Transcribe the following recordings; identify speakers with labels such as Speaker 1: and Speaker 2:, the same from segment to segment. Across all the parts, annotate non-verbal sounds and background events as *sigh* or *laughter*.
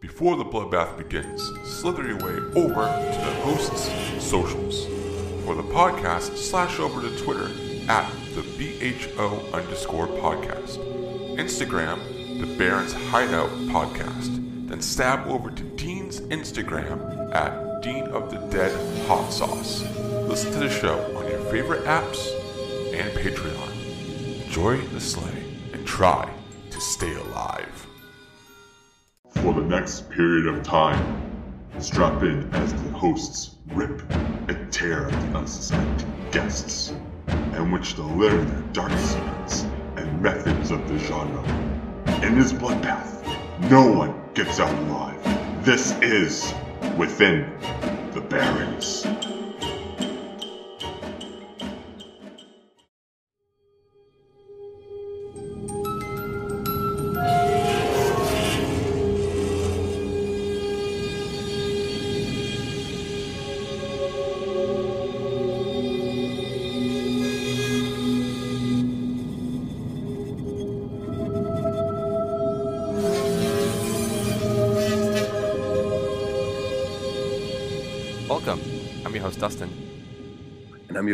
Speaker 1: Before the bloodbath begins, slither your way over to the host's socials. For the podcast, slash over to Twitter at the BHO underscore podcast. Instagram, the Barrens Hideout podcast. Then stab over to Dean's Instagram at Dean of the Dead Hot Sauce. Listen to the show on your favorite apps and Patreon. Enjoy the sleigh and try to stay alive. The next period of time, strap in as the hosts rip and tear at the unsuspecting guests, in which they'll learn their dark secrets and methods of the genre. In this bloodbath, no one gets out alive. This is Within the Barrens.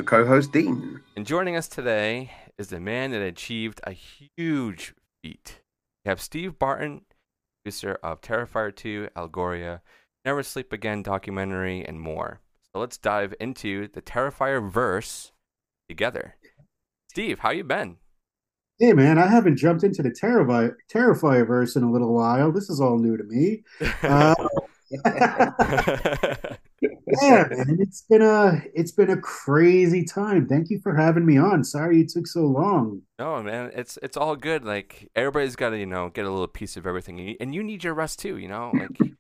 Speaker 2: Your
Speaker 3: co host, Dean.
Speaker 2: And joining us today is the man that achieved a huge feat. We have Steve Barton, producer of Terrifier 2, Algoria, Never Sleep Again documentary, and more. So let's dive into the Terrifier verse together. Steve, how you been?
Speaker 4: Hey man, I haven't jumped into the Terrifier Terrifier verse in a little while. This is all new to me. *laughs* Uh, *laughs* *laughs* yeah, *laughs* man, it's been a it's been a crazy time. Thank you for having me on. Sorry it took so long.
Speaker 2: no, man, it's it's all good. Like everybody's got to, you know, get a little piece of everything, and you, need your rest too. You know, like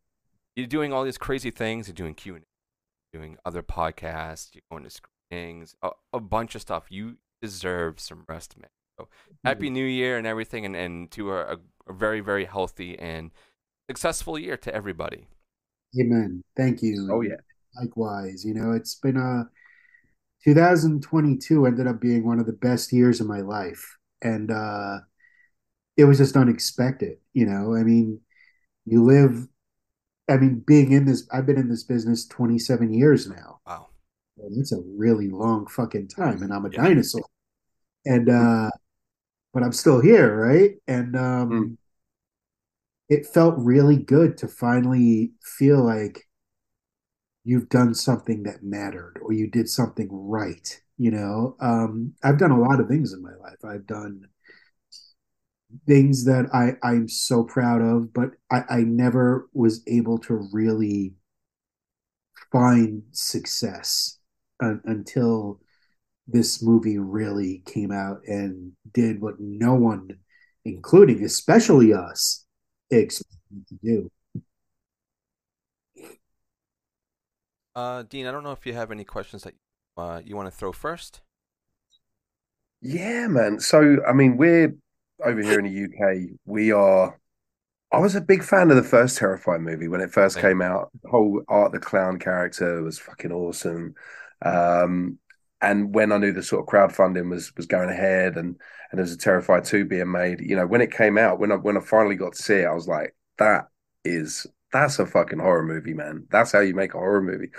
Speaker 2: you're doing all these crazy things. You're doing Q and A, doing other podcasts. You're going to screenings, a, a bunch of stuff. You deserve some rest, man. So happy New Year and everything, and and to a, a very very healthy and successful year to everybody.
Speaker 4: Amen. Thank you.
Speaker 3: Oh, yeah.
Speaker 4: Likewise, you know, it's been a 2022 ended up being one of the best years of my life. And uh it was just unexpected, you know. I mean, you live I mean, being in this I've been in this business 27 years now.
Speaker 2: Wow.
Speaker 4: And it's a really long fucking time and I'm a
Speaker 2: Yeah.
Speaker 4: dinosaur. And uh but I'm still here, right? And um
Speaker 3: Mm.
Speaker 4: it felt really good to finally feel like you've done something that mattered or you did something right, you know? Um I've done a lot of things in my life. I've done things that I I'm so proud of, but I I never was able to really find success un until this movie really came out and did what no one, including especially us, expected to do.
Speaker 2: Uh, Dean, I don't know if you have any questions that uh, you want to throw first.
Speaker 3: Yeah, man. So, I mean, we're over here in the UK. We are. I was a big fan of the first Terrifier movie when it first came out. The whole Art the Clown character was fucking awesome. Um, and when I knew the sort of crowdfunding was was going ahead and and there was a Terrifier 2 being made, you know, when it came out, when I when I finally got to see it, I was like, that is that's a fucking horror movie, man. That's how you make a horror movie.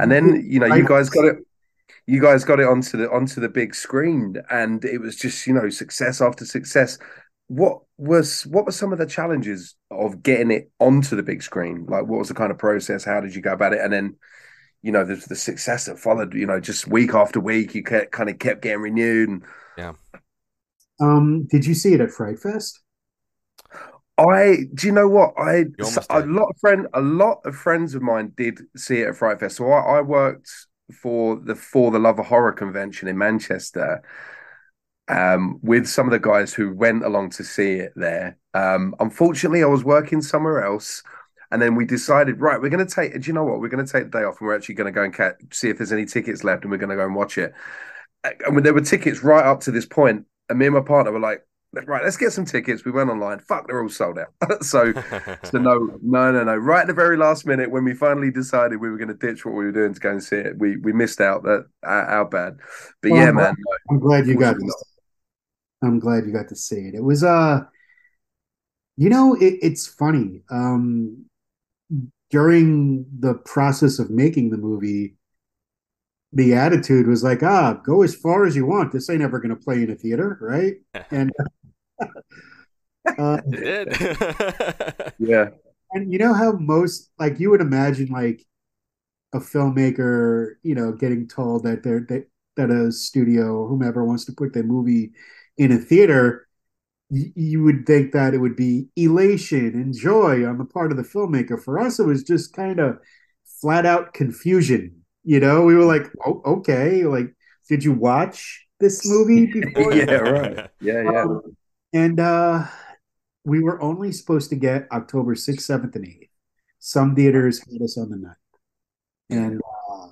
Speaker 3: And then, *laughs* you know, you guys got it you guys got it onto the onto the big screen and it was just, you know, success after success. What was what were some of the challenges of getting it onto the big screen? Like what was the kind of process? How did you go about it? And then you know, the, the success that followed, you know, just week after week, you kept, kind of kept getting renewed. And yeah
Speaker 4: Um, did you see it at Fright Fest?
Speaker 3: I, do you know what? I a lot of friend, a lot of friends of mine did see it at Fright Fest. So I, I worked for the for the Love of Horror convention in Manchester, um, with some of the guys who went along to see it there. Um, unfortunately, I was working somewhere else. And then we decided, right, we're going to take, do you know what? We're going to take the day off and we're actually going to go and ca- see if there's any tickets left and we're going to go and watch it. And when there were tickets right up to this point, and me and my partner were like, right, let's get some tickets. We went online. Fuck, they're all sold out. *laughs* so, *laughs* so no, no, no, no. Right at the very last minute, when we finally decided we were going to ditch what we were doing to go and see it, we we missed out. That our, our bad. But
Speaker 4: Well,
Speaker 3: yeah,
Speaker 4: I'm
Speaker 3: man.
Speaker 4: I'm glad you got. To, I'm glad you got to see it. It was uh, you know, it, it's funny. Um, during the process of making the movie, the attitude was like, ah, go as far as you want. This ain't ever going to play in a theater, right? *laughs* And uh, *laughs*
Speaker 2: It did. *laughs*
Speaker 3: Yeah.
Speaker 4: and you know how most like you would imagine like a filmmaker, you know, getting told that they're that that a studio or whomever wants to put their movie in a theater, y- you would think that it would be elation and joy on the part of the filmmaker. For us, it was just kind of flat out confusion. You know, we were like, oh, okay, like, did you watch this movie *laughs* before?
Speaker 3: Yeah, right. Yeah, yeah.
Speaker 4: Um, and uh, we were only supposed to get October 6th, 7th, and 8th. Some theaters had us on the 9th. And uh,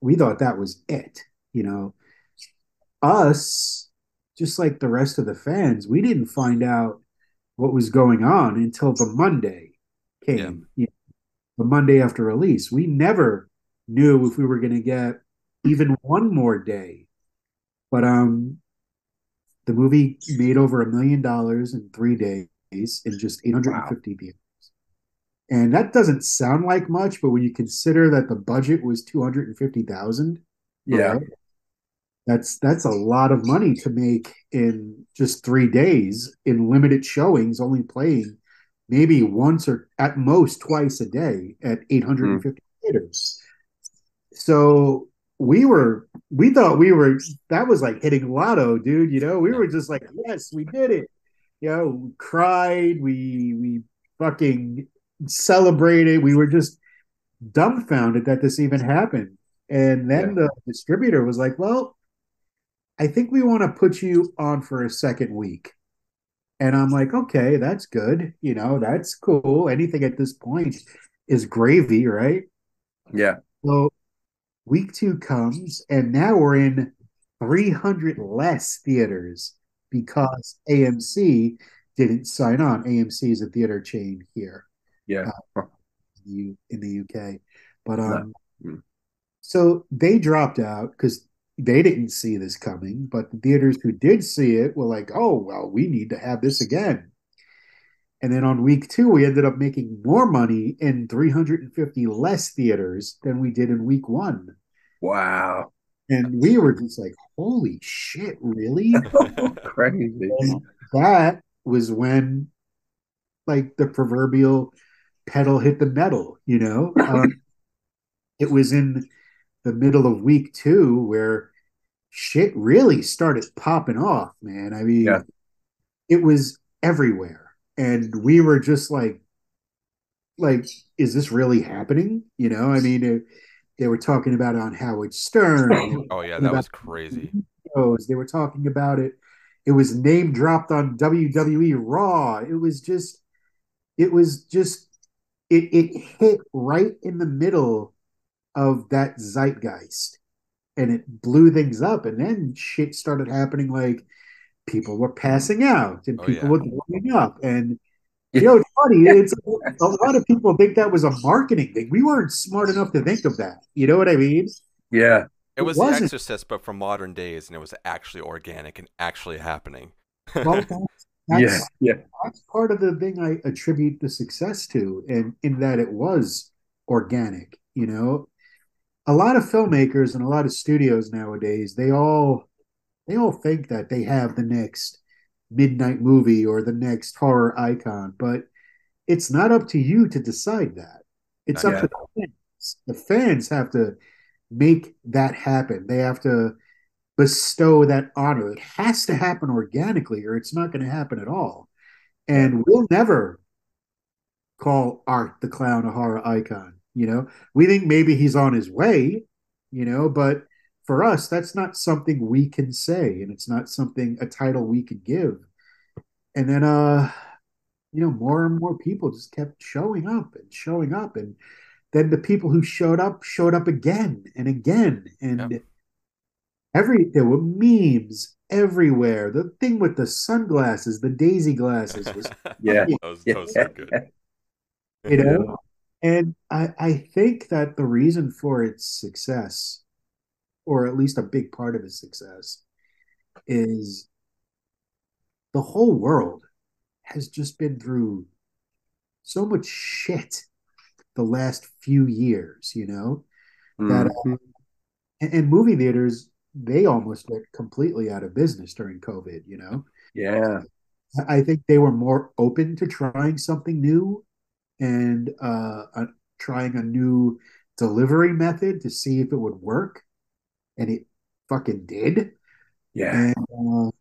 Speaker 4: we thought that was it. You know, us, just like the rest of the fans, we didn't find out what was going on until the Monday came, you know, the Monday after release. We never knew if we were going to get even one more day. But um, the movie made over a million dollars in three days in just 850 theaters. And that doesn't sound like much, but when you consider that the budget was 250,000,
Speaker 3: Yeah.
Speaker 4: that's that's a lot of money to make in just three days in limited showings, only playing maybe once or at most twice a day at 850 hmm. theaters. So we were we thought we were that was like hitting lotto, dude. You know, we were just like, yes, we did it. You know, we cried, we we fucking celebrated. We were just dumbfounded that this even happened. And then the distributor was like, Well, I think we want to put you on for a second week. And I'm like, okay, that's good. You know, that's cool. Anything at this point is gravy, right?
Speaker 3: Yeah.
Speaker 4: So week two comes, and now we're in 300 less theaters because AMC didn't sign on. AMC is a theater chain here
Speaker 3: Yeah.
Speaker 4: in the, in the UK. But um,
Speaker 3: Mm.
Speaker 4: so they dropped out because they didn't see this coming. But the theaters who did see it were like, oh, well, we need to have this again. And then on week two, we ended up making more money in 350 less theaters than we did in week one.
Speaker 3: Wow.
Speaker 4: And we were just like, holy shit, really? *laughs*
Speaker 3: Crazy.
Speaker 4: And that was when, like, the proverbial pedal hit the metal, you know? *laughs* Um, it was in the middle of week two where shit really started popping off, man. I mean,
Speaker 3: Yeah.
Speaker 4: it was everywhere. And we were just like, like, is this really happening? You know, I mean, it, they were talking about it on Howard Stern.
Speaker 2: Oh, oh yeah, that was crazy.
Speaker 4: shows. They were talking about it. It was name dropped on WWE Raw. It was just, it was just, it it hit right in the middle of that zeitgeist, and it blew things up. And then shit started happening. Like people were passing out, and
Speaker 2: Oh,
Speaker 4: people
Speaker 2: yeah.
Speaker 4: were blowing up, and. You know, it's funny. It's a lot of people think that was a marketing thing. We weren't smart enough to think of that. You know what I mean?
Speaker 3: Yeah.
Speaker 2: It
Speaker 4: It
Speaker 2: was The
Speaker 4: wasn't.
Speaker 2: Exorcist, but from modern days, and it was actually organic and actually happening. *laughs*
Speaker 4: Well, that's,
Speaker 3: Yeah.
Speaker 4: that's
Speaker 3: Yeah.
Speaker 4: that's part of the thing I attribute the success to, and in that it was organic. You know, a lot of filmmakers and a lot of studios nowadays they all they all think that they have the next midnight movie or the next horror icon, but it's not up to you to decide that. It's up
Speaker 3: Yeah.
Speaker 4: to the fans. The fans have to make that happen. They have to bestow that honor. It has to happen organically, or it's not going to happen at all. And we'll never call Art the Clown a horror icon. You know, we think maybe he's on his way, you know, but for us, that's not something we can say, and it's not something a title we could give. And then, uh, you know, more and more people just kept showing up and showing up, and then the people who showed up showed up again and again, and
Speaker 2: Yep.
Speaker 4: every there were memes everywhere. The thing with the sunglasses, the daisy glasses, was *laughs*
Speaker 3: Yeah.
Speaker 2: that was, that was so good. *laughs*
Speaker 4: you know and i i think that the reason for its success or at least a big part of his success is the whole world has just been through so much shit the last few years, you know, that
Speaker 3: Mhm.
Speaker 4: and, and movie theaters they almost went completely out of business during COVID, you know.
Speaker 3: yeah,
Speaker 4: I I think they were more open to trying something new and uh, uh, trying a new delivery method to see if it would work, and it fucking did.
Speaker 3: yeah,
Speaker 4: And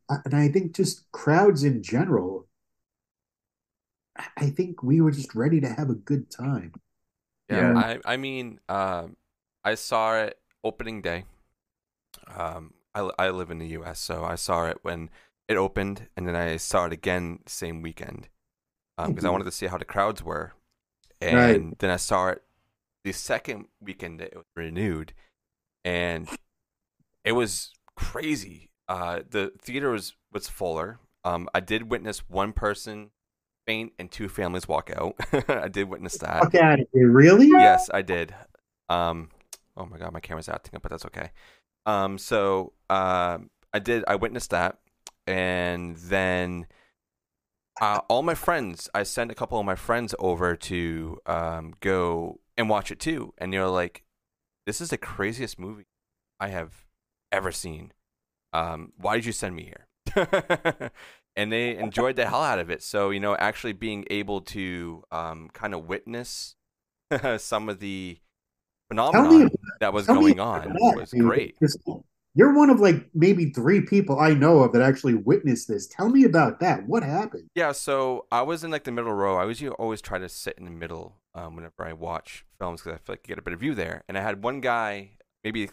Speaker 4: uh, and I think just crowds in general, I- I think we were just ready to have a good time.
Speaker 2: Yeah,
Speaker 3: Yeah.
Speaker 2: I I mean, um, I saw it opening day. Um, I I live in the U.S., so I saw it when it opened, and then I saw it again same weekend because I
Speaker 4: Mhm.
Speaker 2: wanted to see how the crowds were,
Speaker 4: Right.
Speaker 2: and then I saw it the second weekend that it was renewed, and it was crazy. Uh, the theater was was fuller. Um, I did witness one person faint and two families walk out. *laughs* I did witness that.
Speaker 4: Fuck out of here, really?
Speaker 2: Yes, I did. Um, oh my god, my camera's acting up, but that's okay. Um, so um, I did. I witnessed that, and then uh, all my friends. I sent a couple of my friends over to um, go and watch it too, and they're like, "This is the craziest movie I have ever seen. Um, why did you send me here?" *laughs* and they *laughs* enjoyed the hell out of it. So you know, actually being able to um, kind of witness *laughs* some of the
Speaker 4: me
Speaker 2: phenomenon that was going on
Speaker 4: that,
Speaker 2: was
Speaker 4: dude.
Speaker 2: great.
Speaker 4: You're one of like maybe three people I know of that actually witnessed this. Tell me about that. What happened?
Speaker 2: Yeah, so I was in like the middle row. I was you always try to sit in the middle um, whenever I watch films because I feel like you get a better view there. And I had one guy maybe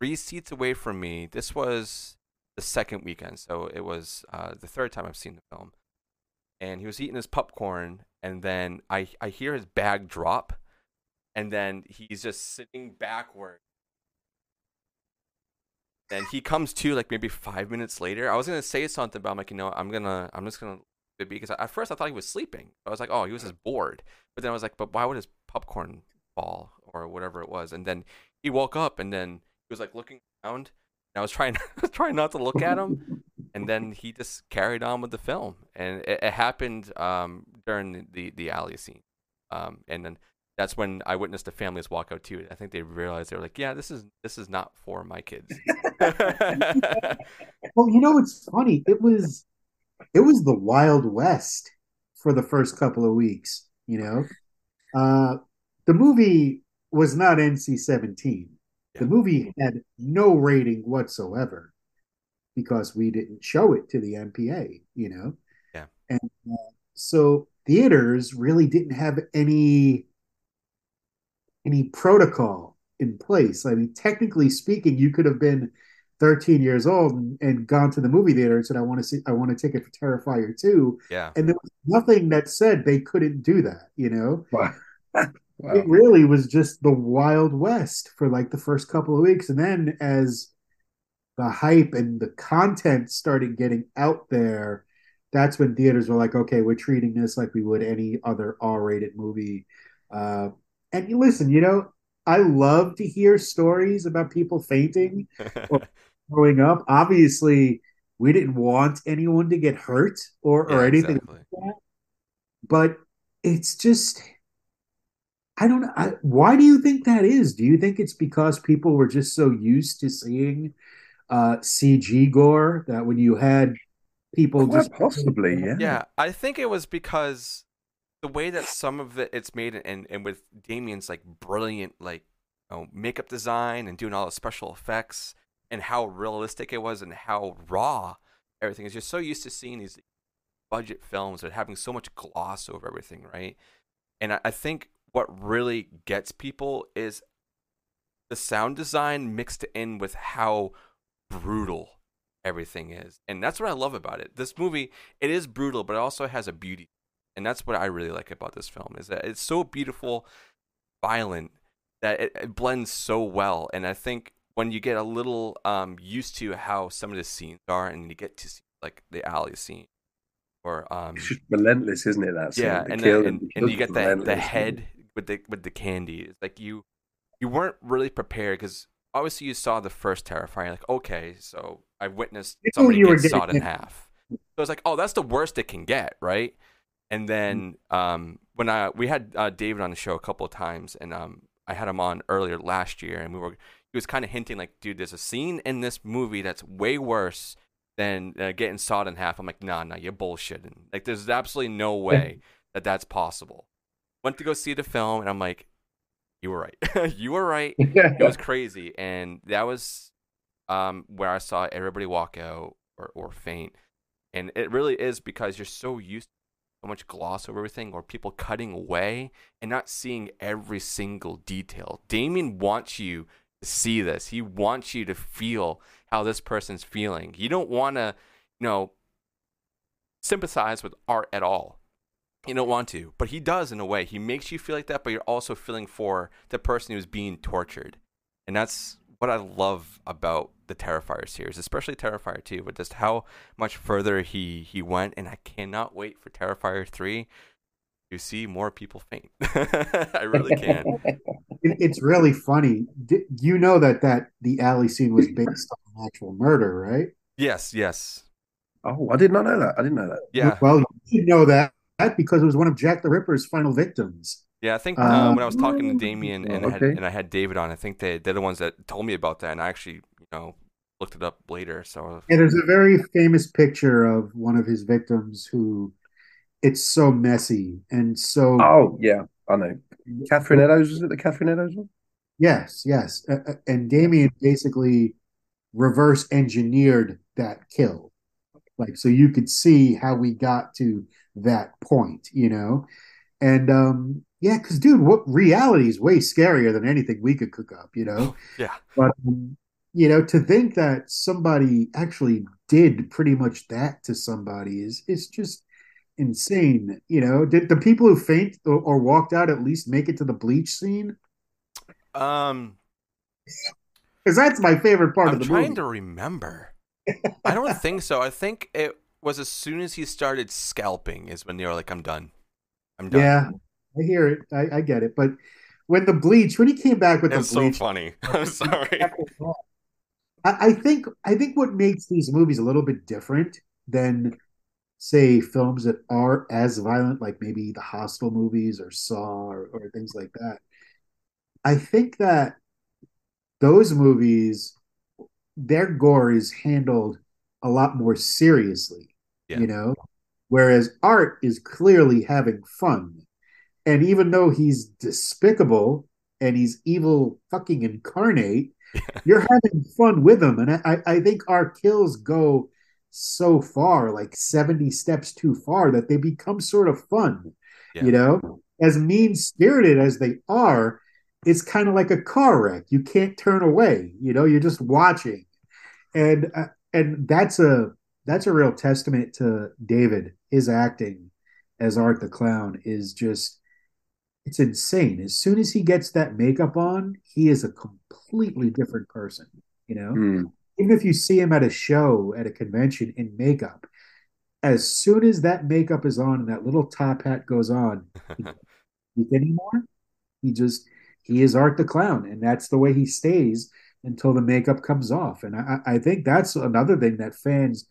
Speaker 2: three seats away from me. This was the second weekend, so it was uh, the third time I've seen the film. And he was eating his popcorn, and then I I hear his bag drop, and then he's just sitting backward. And he comes to like maybe five minutes later. I was gonna say something, but I'm like, you know, I'm gonna, I'm just gonna be because at first I thought he was sleeping. I was like, oh, he was just bored. But then I was like, but why would his popcorn fall or whatever it was? And then he woke up and then he was like looking around. And I was trying, *laughs* trying not to look at him. And then he just carried on with the film, and it, it happened um, during the, the the alley scene. Um, and then that's when I witnessed the families walk out too. I think they realized they were like, yeah, this is this is not for my kids. *laughs*
Speaker 4: Well, you know it's funny? It was it was the Wild West for the first couple of weeks, you know. Uh the movie was not NC-17. The
Speaker 2: Yeah.
Speaker 4: movie had no rating whatsoever because we didn't show it to the MPA, you know.
Speaker 2: Yeah.
Speaker 4: And uh, so theaters really didn't have any any protocol in place. I mean, technically speaking, you could have been 13 years old and, and gone to the movie theater and said, I want to see, I want a ticket for Terrifier 2.
Speaker 2: yeah,
Speaker 4: And there was nothing that said they couldn't do that, you know?
Speaker 3: Wow. *laughs* Wow.
Speaker 4: It really was just the Wild West for like the first couple of weeks. And then as the hype and the content started getting out there, that's when theaters were like, okay, we're treating this like we would any other R rated movie. Uh, and you listen, you know, I love to hear stories about people fainting *laughs* growing up. Obviously, we didn't want anyone to get hurt or, or anything
Speaker 2: exactly.
Speaker 4: but it's just I don't know. I, why do you think that is? Do you think it's because people were just so used to seeing uh, CG gore that when you had people
Speaker 3: Quite
Speaker 4: just
Speaker 3: possibly, *laughs* yeah.
Speaker 2: Yeah, I think it was because the way that some of it it's made and and with Damien's like brilliant like you know, makeup design and doing all the special effects and how realistic it was and how raw everything is. You're so used to seeing these budget films that having so much gloss over everything, right? And I, I think what really gets people is the sound design mixed in with how brutal everything is. And that's what I love about it. This movie, it is brutal, but it also has a beauty. And that's what I really like about this film is that it's so beautiful, violent, that it, it blends so well. And I think when you get a little um, used to how some of the scenes are and you get to see like the alley scene or um,
Speaker 3: It's just relentless, isn't it? That scene?
Speaker 2: yeah,
Speaker 3: The
Speaker 2: and then, and, and you get the the head with the with the candy. It's like you you weren't really prepared because obviously you saw the first Terrifier. Like okay, so I witnessed
Speaker 4: knew
Speaker 2: somebody get sawed in half. So it's like oh, that's the worst it can get, right? And then um, when I we had uh, David on the show a couple of times, and um, I had him on earlier last year, and we were he was kind of hinting like, dude, there's a scene in this movie that's way worse than uh, getting sawed in half. I'm like, nah, nah, you're bullshitting. Like, there's absolutely no way that that's possible. Went to go see the film, and I'm like, you were right. *laughs* you were right. *laughs* It was crazy, and that was um, where I saw everybody walk out or, or faint. And it really is because you're so used to so much gloss over everything or people cutting away and not seeing every single detail. Damien wants you to see this. He wants you to feel how this person's feeling. You don't want to, you know, sympathize with art at all. You don't want to, but he does in a way. He makes you feel like that, but you're also feeling for the person who's being tortured. And that's what I love about the Terrifier series, especially Terrifier 2, but just how much further he he went and I cannot wait for Terrifier 3 to see more people faint. *laughs* I really can.
Speaker 4: It, it's really funny. You know that that the alley scene was based on an actual murder, right?
Speaker 2: Yes, yes.
Speaker 3: Oh, I did not know that. I didn't know that.
Speaker 2: Yeah.
Speaker 4: Well, you should know that because it was one of Jack the Ripper's final victims.
Speaker 2: Yeah, I think uh,
Speaker 4: Um,
Speaker 2: when I was talking to Damien and I had, and I had David on, I think they they're the ones that told me about that, and I actually you know looked it up later. So
Speaker 4: Yeah, there's a very famous picture of one of his victims who it's so messy and so
Speaker 3: Oh, yeah, I know. Catherine Eddowes, is it the Catherine Eddowes one?
Speaker 4: yes, yes. Uh, uh, and Damien basically reverse engineered that kill. Like so you could see how we got to that point, you know? And um yeah, because dude, what reality is way scarier than anything we could cook up, you know?
Speaker 2: yeah,
Speaker 4: But um, you know, to think that somebody actually did pretty much that to somebody is is just insane. You know, did the people who faint or, or walked out at least make it to the bleach scene?
Speaker 2: um,
Speaker 4: Because that's my favorite part
Speaker 2: I'm
Speaker 4: of the
Speaker 2: trying
Speaker 4: movie.
Speaker 2: to remember. I don't think so. I think it was as soon as he started scalping is when they were like, "I'm done, I'm done."
Speaker 4: Yeah, I hear it. I, I get it. But when the bleach, when he came back with
Speaker 2: it's
Speaker 4: the
Speaker 2: so
Speaker 4: bleach,
Speaker 2: funny. *laughs* I'm sorry.
Speaker 4: I, I think I think what makes these movies a little bit different than say films that are as violent, like maybe the Hostel movies or Saw or, or things like that. I think that those movies, their gore is handled a lot more seriously,
Speaker 2: Yeah.
Speaker 4: you know, whereas art is clearly having fun. And even though he's despicable and he's evil fucking incarnate, *laughs* you're having fun with him. And I, I think our kills go so far, like 70 steps too far, that they become sort of fun.
Speaker 2: Yeah.
Speaker 4: You know, as mean spirited as they are, it's kind of like a car wreck. You can't turn away. You know, you're just watching, and uh, and that's a that's a real testament to David. His acting as Art the Clown is just it's insane. As soon as he gets that makeup on, he is a completely different person. You know,
Speaker 3: Hmm.
Speaker 4: even if you see him at a show at a convention in makeup, as soon as that makeup is on and that little top hat goes on, *laughs* anymore. He just he is Art the Clown, and that's the way he stays until the makeup comes off. And I, I think that's another thing that fans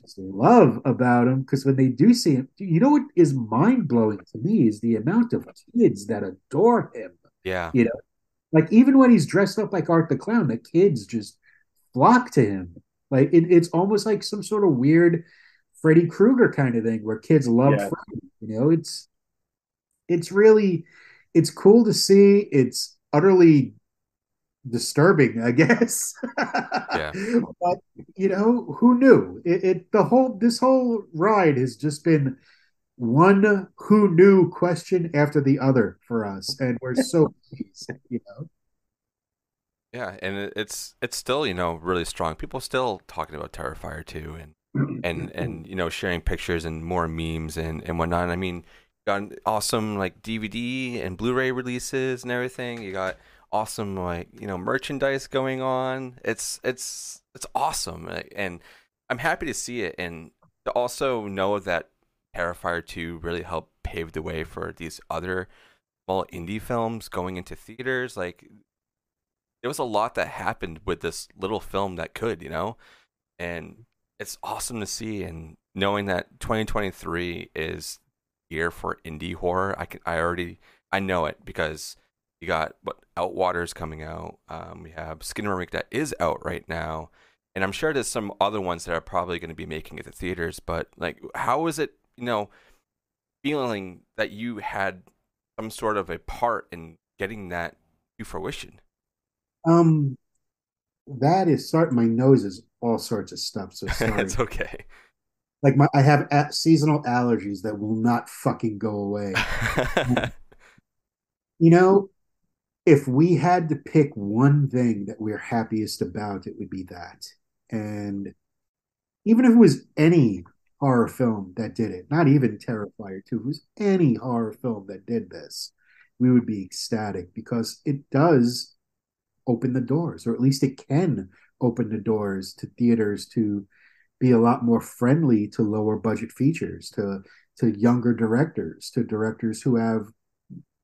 Speaker 4: just love about him because when they do see him, you know what is mind blowing to me is the amount of kids that adore him.
Speaker 2: yeah,
Speaker 4: You know, like even when he's dressed up like Art the Clown, the kids just flock to him. Like it, it's almost like some sort of weird Freddy Krueger kind of thing where kids love
Speaker 3: Yeah.
Speaker 4: Freddy. You know, it's it's really it's cool to see. It's utterly disturbing, I guess.
Speaker 2: Yeah. *laughs*
Speaker 4: But you know, who knew? It, it the whole this whole ride has just been one who knew question after the other for us, and we're so *laughs* pleased, you know.
Speaker 2: yeah, and it's it's still you know really strong. People still talking about Terrifier 2 and and and you know sharing pictures and more memes and and whatnot. I mean, got awesome like DVD and Blu-ray releases and everything. You got awesome like you know merchandise going on. It's it's it's awesome, and I'm happy to see it and to also know that Terrifier 2 really helped pave the way for these other small indie films going into theaters. Like there was a lot that happened with this little film that could, you know, and it's awesome to see and knowing that 2023 is year for indie horror. I can I already I know it because you got what Outwaters coming out. Um, we have Skin Skinamarink that is out right now, and I'm sure there's some other ones that are probably going to be making it to theaters. But like, how is it? You know, feeling that you had some sort of a part in getting that to fruition.
Speaker 4: Um, that is start. My nose is all sorts of stuff. So *laughs* sorry.
Speaker 2: it's okay.
Speaker 4: Like my, I have a- seasonal allergies that will not fucking go away. *laughs* you know, if we had to pick one thing that we're happiest about, it would be that. And even if it was any horror film that did it, not even Terrifier 2, it was any horror film that did this, we would be ecstatic because it does open the doors, or at least it can open the doors to theaters to be a lot more friendly to lower budget features, to to younger directors, to directors who have,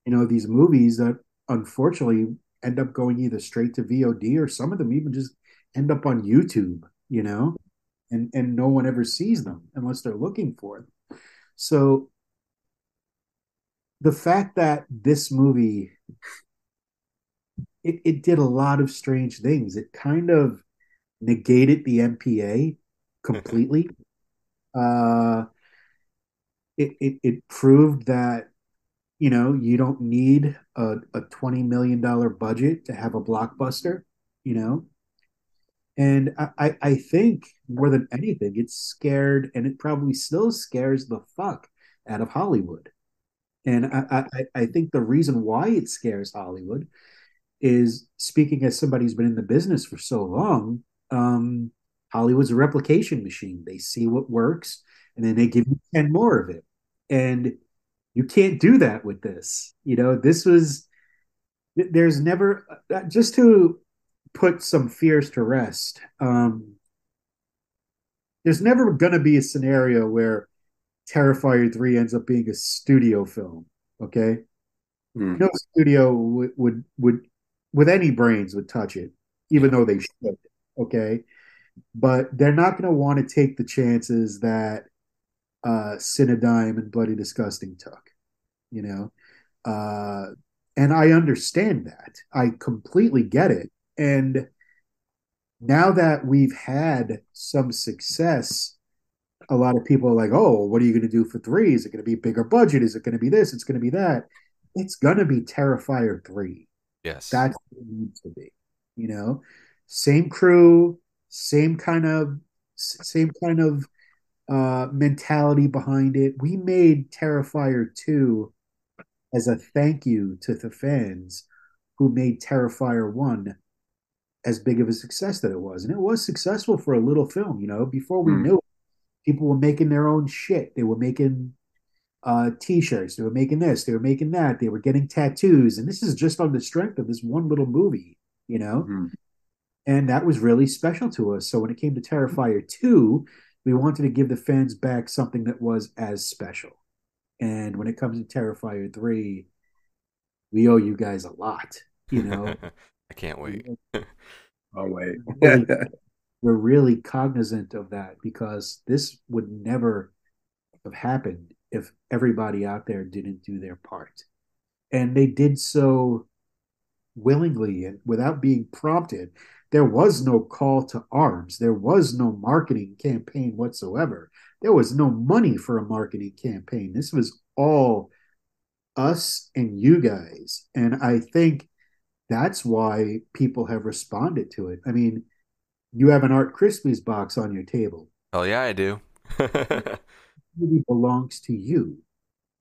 Speaker 4: you know, these movies that unfortunately end up going either straight to VOD or some of them even just end up on YouTube, you know, and and no one ever sees them unless they're looking for them. So the fact that this movie it, it did a lot of strange things. It kind of negated the MPA completely. *laughs* uh, it, it it proved that you know you don't need a, a twenty million dollar budget to have a blockbuster. You know, and I, I think more than anything, it scared, and it probably still scares the fuck out of Hollywood. And I, I, I think the reason why it scares Hollywood is speaking as somebody who's been in the business for so long. Um, Hollywood's a replication machine. They see what works, and then they give you ten more of it. And you can't do that with this. You know, this was. There's never uh, just to put some fears to rest. Um, there's never going to be a scenario where Terrifier 3 ends up being a studio film. Okay.
Speaker 3: Mm.
Speaker 4: No studio would, would, would, with any brains, would touch it, even though they should. Okay. But they're not going to want to take the chances that uh, and Bloody Disgusting took, you know? Uh, and I understand that. I completely get it. And now that we've had some success, a lot of people are like, oh, what are you going to do for three? Is it going to be a bigger budget? Is it going to be this? It's going to be that. It's going to be Terrifier 3.
Speaker 2: Yes.
Speaker 4: That's what it needs to be. You know, same crew, same kind of same kind of uh mentality behind it. We made Terrifier 2 as a thank you to the fans who made Terrifier 1 as big of a success that it was. And it was successful for a little film, you know. Before we
Speaker 3: Mm.
Speaker 4: knew it, people were making their own shit. They were making uh, t-shirts, they were making this, they were making that, they were getting tattoos. And this is just on the strength of this one little movie, you know.
Speaker 3: Mhm.
Speaker 4: And that was really special to us. So when it came to Terrifier 2, we wanted to give the fans back something that was as special. And when it comes to Terrifier 3, we owe you guys a lot, you know. *laughs*
Speaker 2: I can't wait.
Speaker 3: Oh *laughs* wait.
Speaker 4: We're really cognizant of that because this would never have happened if everybody out there didn't do their part. And they did so willingly and without being prompted. There was no call to arms. There was no marketing campaign whatsoever. There was no money for a marketing campaign. This was all us and you guys. And I think that's why people have responded to it. I mean, you have an Art Crispy's box on your table.
Speaker 2: Hell yeah, I do. *laughs*
Speaker 4: Movie belongs to you.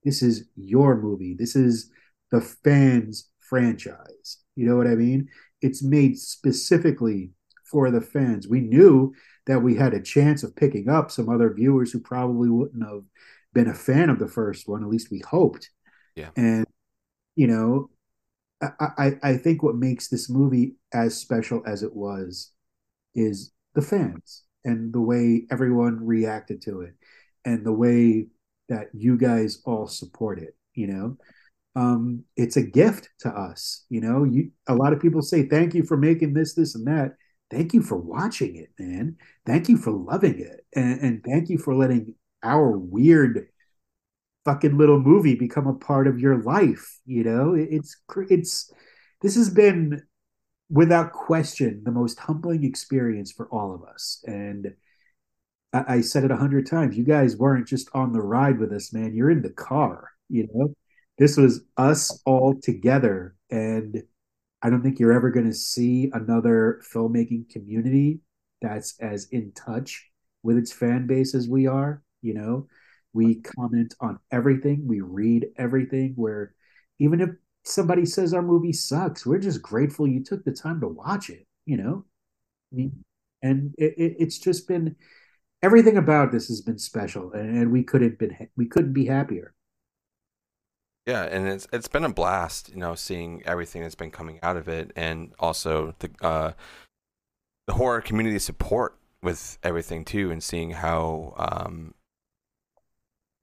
Speaker 4: This is your movie. This is the fans' franchise. You know what I mean? It's made specifically for the fans. We knew that we had a chance of picking up some other viewers who probably wouldn't have been a fan of the first one. At least we hoped.
Speaker 2: Yeah.
Speaker 4: And you know, I, I, I think what makes this movie as special as it was is the fans and the way everyone reacted to it and the way that you guys all support it you know um it's a gift to us you know you a lot of people say thank you for making this this and that thank you for watching it man thank you for loving it and, and thank you for letting our weird fucking little movie become a part of your life. You know, it's it's this has been without question the most humbling experience for all of us. And I, I said it a hundred times. You guys weren't just on the ride with us, man. You're in the car. You know, this was us all together, and I don't think you're ever going to see another filmmaking community that's as in touch with its fan base as we are. You know, we comment on everything, we read everything. Where even if somebody says our movie sucks, we're just grateful you took the time to watch it. You know, I mean, and it, it, it's just been everything about this has been special, and we couldn't been we couldn't be happier.
Speaker 2: Yeah, and it's it's been a blast, you know, seeing everything that's been coming out of it, and also the uh, the horror community support with everything too, and seeing how um,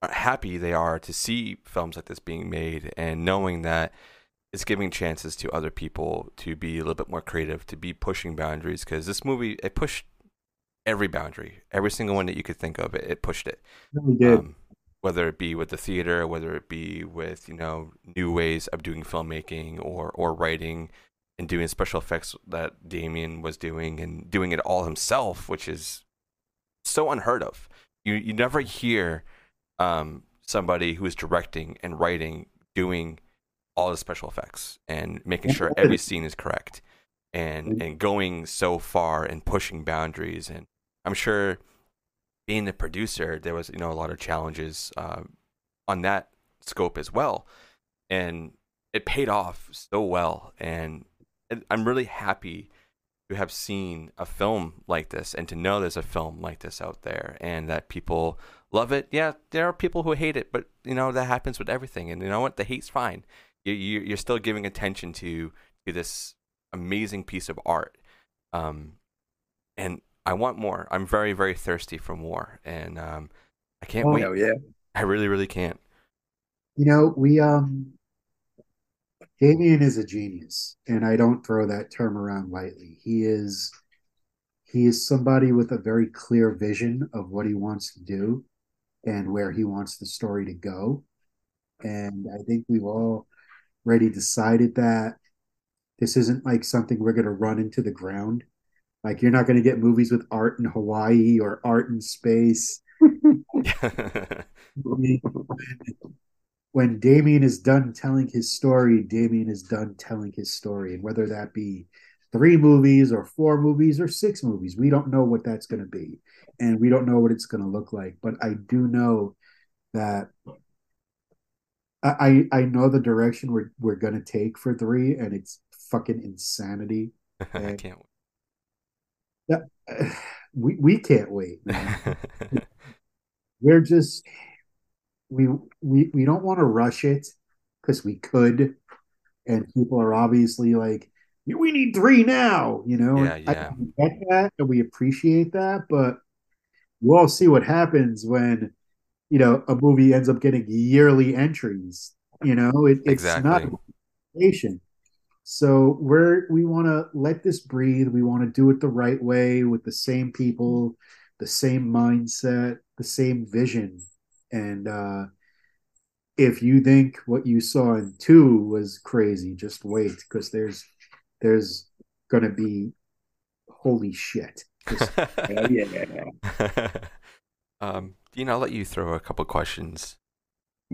Speaker 2: happy they are to see films like this being made, and knowing that it's giving chances to other people to be a little bit more creative, to be pushing boundaries. Because this movie, it pushed every boundary, every single one that you could think of. It, it pushed it.
Speaker 4: Really did. Um,
Speaker 2: whether it be with the theater, whether it be with you know new ways of doing filmmaking or or writing and doing special effects that Damien was doing and doing it all himself, which is so unheard of. You you never hear um, somebody who is directing and writing doing all the special effects and making sure every scene is correct and and going so far and pushing boundaries. And I'm sure being the producer, there was you know a lot of challenges uh, on that scope as well, and it paid off so well. And I'm really happy to have seen a film like this and to know there's a film like this out there and that people love it. Yeah, there are people who hate it, but you know that happens with everything. And you know what? The hate's fine. You, you you're still giving attention to to this amazing piece of art. Um, and I want more. I'm very, very thirsty for more, and um, I can't oh, wait.
Speaker 3: yeah,
Speaker 2: I really, really can't.
Speaker 4: You know, we um, Damien is a genius, and I don't throw that term around lightly. He is, he is somebody with a very clear vision of what he wants to do, and where he wants the story to go. And I think we've all already decided that this isn't like something we're going to run into the ground like you're not going to get movies with art in Hawaii or art in space. *laughs* when Damien is done telling his story, Damien is done telling his story, and whether that be three movies or four movies or six movies, we don't know what that's going to be, and we don't know what it's going to look like. But I do know that I I know the direction we're we're going to take for three, and it's fucking insanity. *laughs*
Speaker 2: I can't
Speaker 4: we we can't wait. *laughs* We're just we we we don't want to rush it because we could, and people are obviously like, we need three now. You know,
Speaker 2: yeah, yeah.
Speaker 4: I get that and we appreciate that, but we'll all see what happens when you know a movie ends up getting yearly entries. You know, it, it's exactly. not patient. So we're we want to let this breathe. We want to do it the right way with the same people, the same mindset, the same vision. And uh, if you think what you saw in two was crazy, just wait because there's there's gonna be holy shit. Just, *laughs*
Speaker 2: yeah. *laughs* um, Dean, I'll let you throw a couple questions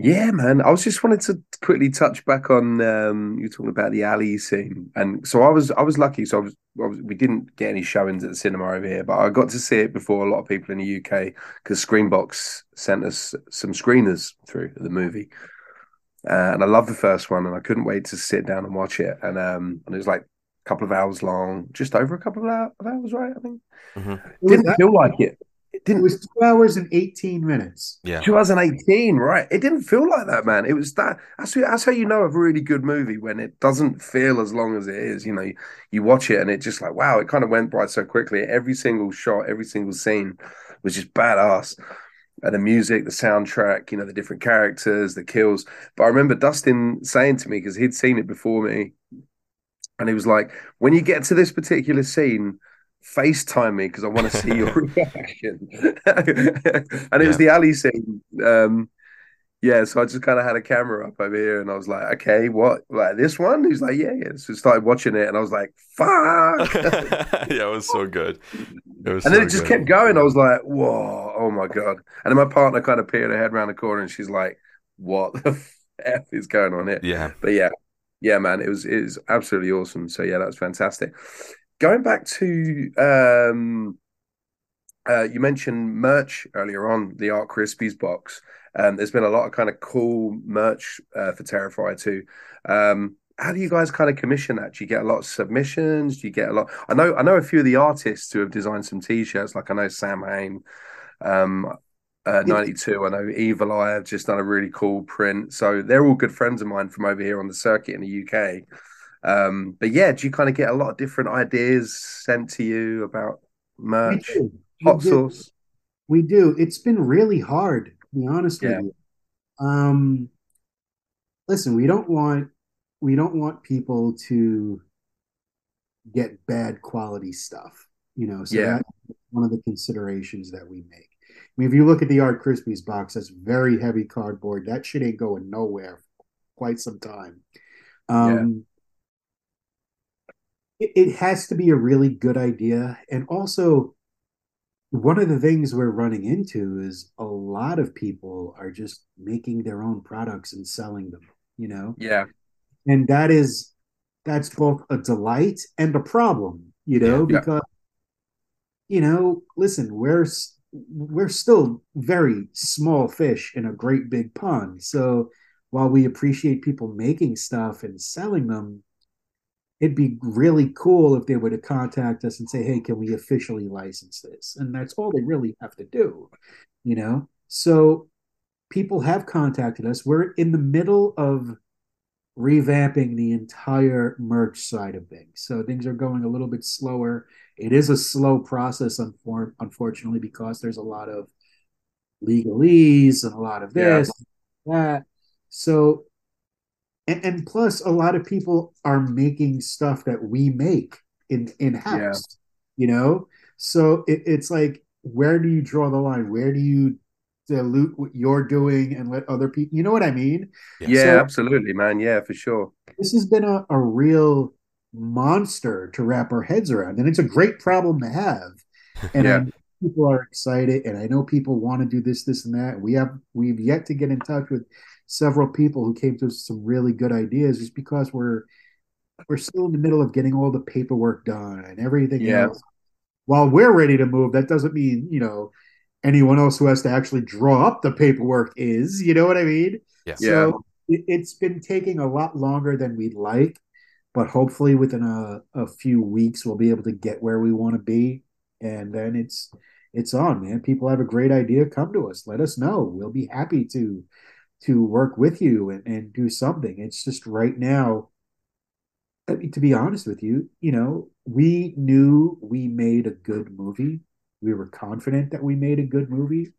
Speaker 3: yeah, man. I was just wanted to quickly touch back on um, you talking about the alley scene, and so I was I was lucky. So I was, I was, we didn't get any showings at the cinema over here, but I got to see it before a lot of people in the UK because Screenbox sent us some screeners through the movie, uh, and I love the first one, and I couldn't wait to sit down and watch it. And um, and it was like a couple of hours long, just over a couple of hours, right? I think mm-hmm. didn't feel like it.
Speaker 4: It didn't. It was two hours and eighteen minutes.
Speaker 2: Yeah,
Speaker 3: 2018, right? It didn't feel like that, man. It was that. That's, that's how you know a really good movie when it doesn't feel as long as it is. You know, you, you watch it and it just like wow, it kind of went by so quickly. Every single shot, every single scene was just badass. And the music, the soundtrack, you know, the different characters, the kills. But I remember Dustin saying to me because he'd seen it before me, and he was like, "When you get to this particular scene." FaceTime me because I want to see your *laughs* reaction. *laughs* and it yeah. was the alley scene. Um, yeah, so I just kind of had a camera up over here, and I was like, okay, what? Like this one? He's like, yeah, yeah. So I started watching it, and I was like, fuck. *laughs*
Speaker 2: yeah, it was so good. It was
Speaker 3: And then
Speaker 2: so
Speaker 3: it just
Speaker 2: good.
Speaker 3: kept going. I was like, whoa, oh my God. And then my partner kind of peered her head around the corner and she's like, what the F is going on here?
Speaker 2: Yeah.
Speaker 3: But yeah, yeah, man, it was it was absolutely awesome. So yeah, that was fantastic. Going back to um uh you mentioned merch earlier on, the Art Krispies box. Um there's been a lot of kind of cool merch uh, for Terrifier too. Um how do you guys kind of commission that? Do you get a lot of submissions? Do you get a lot? I know I know a few of the artists who have designed some t-shirts, like I know Sam Hain, um, uh,
Speaker 4: Yeah.
Speaker 3: 92. I know Evil Eye have just done a really cool print. So they're all good friends of mine from over here on the circuit in the UK. Um, but yeah, do you kind of get a lot of different ideas sent to you about merch, hot sauce?
Speaker 4: We do. It's been really hard, to be honest
Speaker 3: Yeah.
Speaker 4: with you. Um, listen, we don't want we don't want people to get bad quality stuff, you know. So
Speaker 3: Yeah.
Speaker 4: that's one of the considerations that we make. I mean, if you look at the Art Krispies box, that's very heavy cardboard. That shit ain't going nowhere for quite some time. Um, it, it has to be a really good idea, and also one of the things we're running into is a lot of people are just making their own products and selling them, you know?
Speaker 3: Yeah,
Speaker 4: And that is that's both a delight and a problem, you know,
Speaker 3: Yeah.
Speaker 4: because you know, listen, we're we're still very small fish in a great big pond. So while we appreciate people making stuff and selling them, it'd be really cool if they were to contact us and say, "Hey, can we officially license this?" And that's all they really have to do, you know. So people have contacted us. We're in the middle of revamping the entire merch side of things. So things are going a little bit slower. It is a slow process, unfortunately, because there's a lot of legalese and a lot of
Speaker 3: Yeah.
Speaker 4: this, that. So, and, and plus, a lot of people are making stuff that we make in in house. You know, so it, it's like, where do you draw the line? Where do you dilute what you're doing and let other people? You know what I mean?
Speaker 3: yeah,
Speaker 4: So-
Speaker 3: absolutely, man. Yeah, for sure.
Speaker 4: this has been a, a real monster to wrap our heads around and it's a great problem to have *laughs* and
Speaker 3: Yeah.
Speaker 4: people are excited and i know people want to do this this and that we have we've yet to get in touch with several people who came to some really good ideas just because we're we're still in the middle of getting all the paperwork done and everything
Speaker 3: Yeah.
Speaker 4: else while we're ready to move that doesn't mean you know anyone else who has to actually draw up the paperwork is you know what i mean
Speaker 2: Yeah.
Speaker 4: so it, it's been taking a lot longer than we'd like, but hopefully within a, a few weeks we'll be able to get where we want to be. And then it's it's on, man. People have a great idea, come to us. Let us know. We'll be happy to to work with you and, and do something. It's just right now, I mean, to be honest with you, you know, we knew we made a good movie. We were confident that we made a good movie,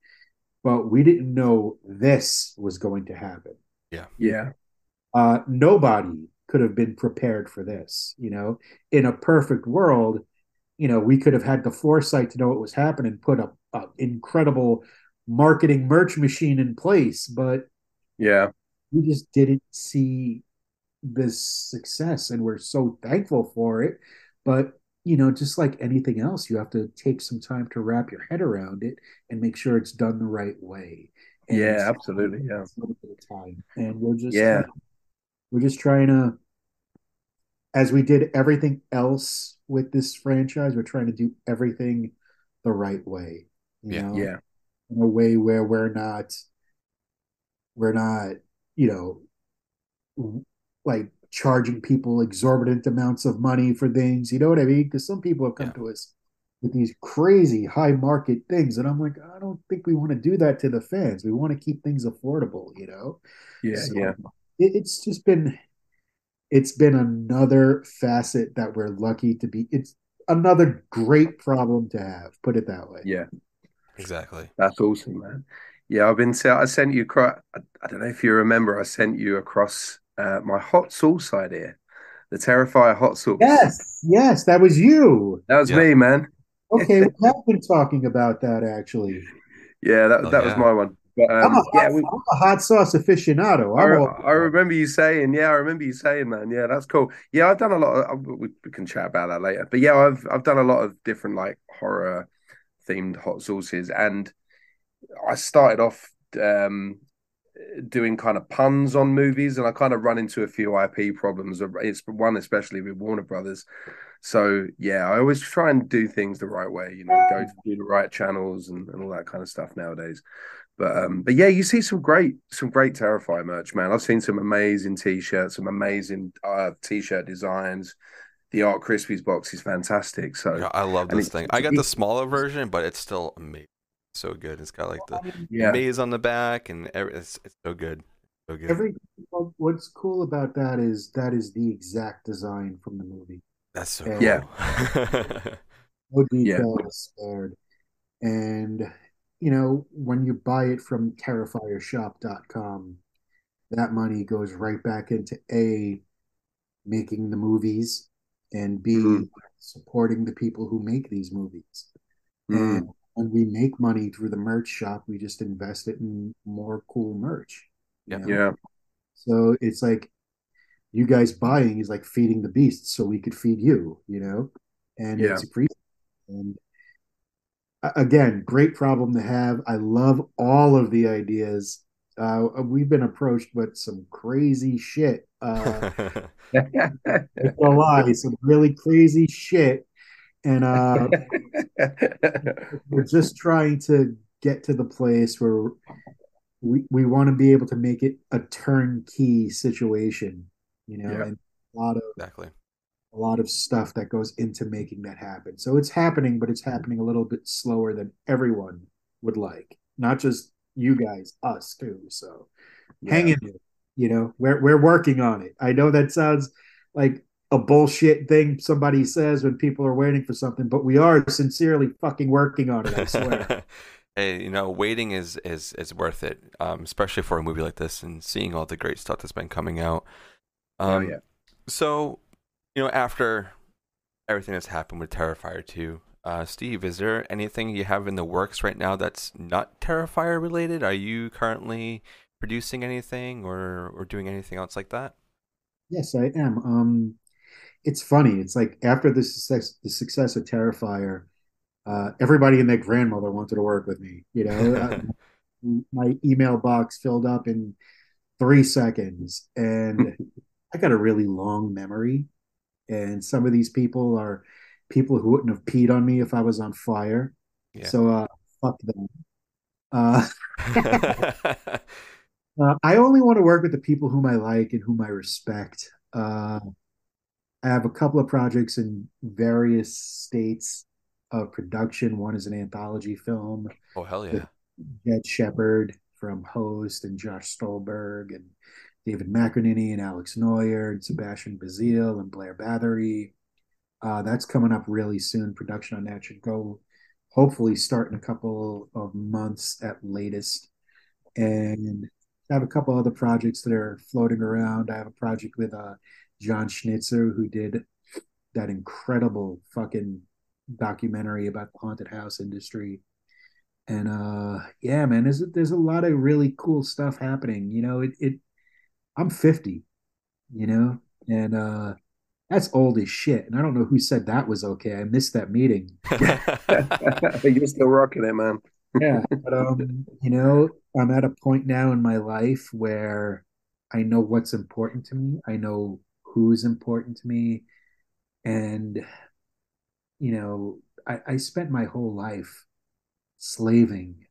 Speaker 4: but we didn't know this was going to happen
Speaker 3: Yeah,
Speaker 4: uh, nobody could have been prepared for this. You know, in a perfect world, you know, we could have had the foresight to know what was happening, put a, a incredible marketing merch machine in place, but
Speaker 3: yeah,
Speaker 4: we just didn't see this success, and we're so thankful for it. But you know, just like anything else, you have to take some time to wrap your head around it and make sure it's done the right way. And
Speaker 3: yeah, absolutely. Yeah,
Speaker 4: a little bit of time, and we're just
Speaker 3: Yeah.
Speaker 4: we're just trying to, as we did everything else with this franchise, we're trying to do everything the right way. You
Speaker 2: Yeah.
Speaker 4: know,
Speaker 3: yeah,
Speaker 4: in a way where we're not, we're not, you know, like charging people exorbitant amounts of money for things. You know what I mean? Because some people have come
Speaker 2: Yeah.
Speaker 4: to us with these crazy high market things, and I'm like, I don't think we want to do that to the fans. We want to keep things affordable. You know.
Speaker 3: yeah,
Speaker 4: So,
Speaker 3: yeah.
Speaker 4: it, it's just been it's been another facet that we're lucky to be it's another great problem to have put it that way
Speaker 3: Yeah,
Speaker 2: Exactly.
Speaker 3: that's awesome, man. Yeah, I've been. I sent you. I I don't know if you remember. I sent you across uh, my hot sauce idea, the Terrifier hot sauce.
Speaker 4: yes yes that was you
Speaker 3: that was
Speaker 2: Yeah.
Speaker 3: me, man.
Speaker 4: okay *laughs* we have been talking about that actually
Speaker 3: Yeah, that
Speaker 2: Oh,
Speaker 3: that was my one. But
Speaker 4: I'm,
Speaker 3: um,
Speaker 4: a,
Speaker 3: yeah,
Speaker 4: hot,
Speaker 3: we,
Speaker 4: I'm a hot sauce aficionado.
Speaker 3: I,
Speaker 4: I'm
Speaker 3: re- I remember you saying, yeah, I remember you saying, man, yeah, that's cool. Yeah, I've done a lot of. We, we can chat about that later, but yeah, I've I've done a lot of different like horror themed hot sauces, and I started off um doing kind of puns on movies, and I kind of run into a few IP problems. It's one especially with Warner Brothers. So yeah, I always try and do things the right way, you know, go through the right channels and, and all that kind of stuff nowadays. But um, but yeah, you see some great some great Terrifier merch, man. I've seen some amazing t-shirts, some amazing uh, t-shirt designs. The Art Krispies box is fantastic. So
Speaker 2: Yeah, I love this thing. I got the smaller version, but it's still amazing. So good. It's got like the
Speaker 3: yeah,
Speaker 2: maze on the back, and every, it's it's so good. So good.
Speaker 4: every what's cool about that is that is the exact design from the movie.
Speaker 2: That's so *laughs*
Speaker 4: Yeah.
Speaker 2: cool.
Speaker 4: No detail is spared. And you know, when you buy it from terrifiershop.com, that money goes right back into A making the movies and B
Speaker 3: Mhm.
Speaker 4: supporting the people who make these movies.
Speaker 3: Mm.
Speaker 4: And when we make money through the merch shop, we just invest it in more cool merch.
Speaker 2: Yeah.
Speaker 4: Know?
Speaker 3: yeah,
Speaker 4: So it's like you guys buying is like feeding the beasts so we could feed you, you know? And
Speaker 3: Yeah.
Speaker 4: it's appreciated. And again, great problem to have. I love all of the ideas. Uh, we've been approached with some crazy shit. Uh, *laughs* no lie, some really crazy shit. And uh, *laughs* we're just trying to get to the place where we, we want to be able to make it a turnkey situation, you know,
Speaker 3: Yeah.
Speaker 4: and a lot of
Speaker 2: exactly.
Speaker 4: a lot of stuff that goes into making that happen. So it's happening, but it's happening a little bit slower than everyone would like. Not just you guys, us too. So hang in there. You know, we're we're working on it. I know that sounds like a bullshit thing somebody says when people are waiting for something, but we are sincerely fucking working on it, I swear. *laughs*
Speaker 2: hey, you know, waiting is is is worth it, um, especially for a movie like this and seeing all the great stuff that's been coming out.
Speaker 3: Oh,
Speaker 2: Um,
Speaker 3: yeah.
Speaker 2: So, you know, after everything that's happened with Terrifier 2, uh, Steve, is there anything you have in the works right now that's not Terrifier related? Are you currently producing anything or or doing anything else like that?
Speaker 4: Yes, I am. Um, it's funny. It's like after the success, the success of Terrifier, uh, everybody and their grandmother wanted to work with me. You know, *laughs* Uh, my email box filled up in three seconds, and *laughs* I got a really long memory. And some of these people are people who wouldn't have peed on me if I was on fire.
Speaker 2: Yeah.
Speaker 4: So, uh, fuck them. Uh, *laughs* Uh, I only want to work with the people whom I like and whom I respect. Uh, I have a couple of projects in various states of production. One is an anthology film,
Speaker 2: oh hell yeah!
Speaker 4: Jed Shepherd from Host and Josh Stolberg and David McInerney and Alex Noyer and Sebastian Bazile and Blair Bathory. Uh, that's coming up really soon. Production on that should go hopefully start in a couple of months at latest. And I have a couple other projects that are floating around. I have a project with uh, Jon Schnitzer who did that incredible fucking documentary about the haunted house industry. And uh yeah, man, there's there's a lot of really cool stuff happening. You know, it it I'm 50, you know, and uh that's old as shit. And I don't know who said that was okay. I missed that meeting. *laughs* *laughs*
Speaker 3: You're still rocking it, man.
Speaker 4: yeah but um you know i'm at a point now in my life where i know what's important to me i know who's important to me. And you know i, I spent my whole life slaving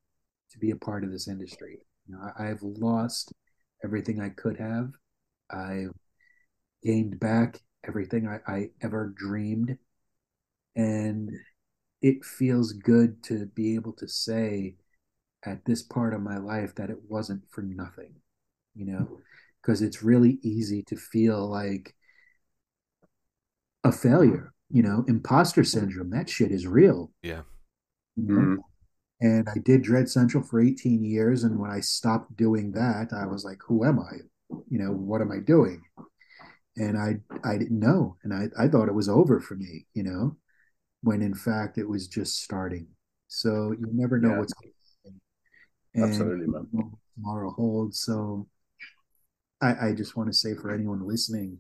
Speaker 4: to be a part of this industry. You know I, i've lost everything i could have. I've gained back everything i, I ever dreamed. And it feels good to be able to say at this part of my life that it wasn't for nothing, you know, because it's really easy to feel like a failure, you know, imposter syndrome. That shit is real.
Speaker 2: Yeah.
Speaker 4: You know?
Speaker 3: Mm.
Speaker 4: And I did Dread Central for 18 years. And when I stopped doing that, I was like, who am I? You know, what am I doing? And I I didn't know. And I, I thought it was over for me, you know when in fact it was just starting. So you never know
Speaker 3: Yeah.
Speaker 4: what's going to happen. And
Speaker 3: Absolutely, man.
Speaker 4: Tomorrow holds. So I, I just want to say for anyone listening,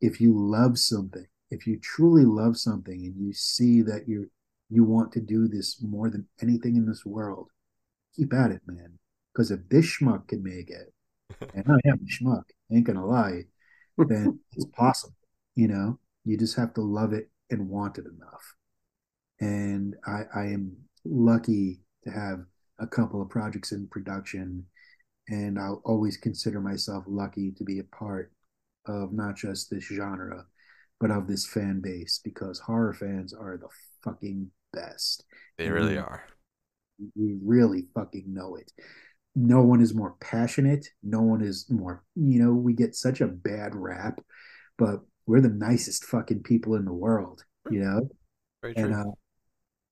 Speaker 4: if you love something, if you truly love something and you see that you you want to do this more than anything in this world, keep at it, man. Because if this schmuck can make it, *laughs* and I am a schmuck, ain't gonna lie, then *laughs* it's possible. You know, you just have to love it and want it enough. And I, I am lucky to have a couple of projects in production, and I'll always consider myself lucky to be a part of not just this genre, but of this fan base because horror fans are the fucking best.
Speaker 2: They really are.
Speaker 4: We really fucking know it. No one is more passionate. No one is more, you know, we get such a bad rap, but we're the nicest fucking people in the world, you know?
Speaker 2: Very
Speaker 4: and uh,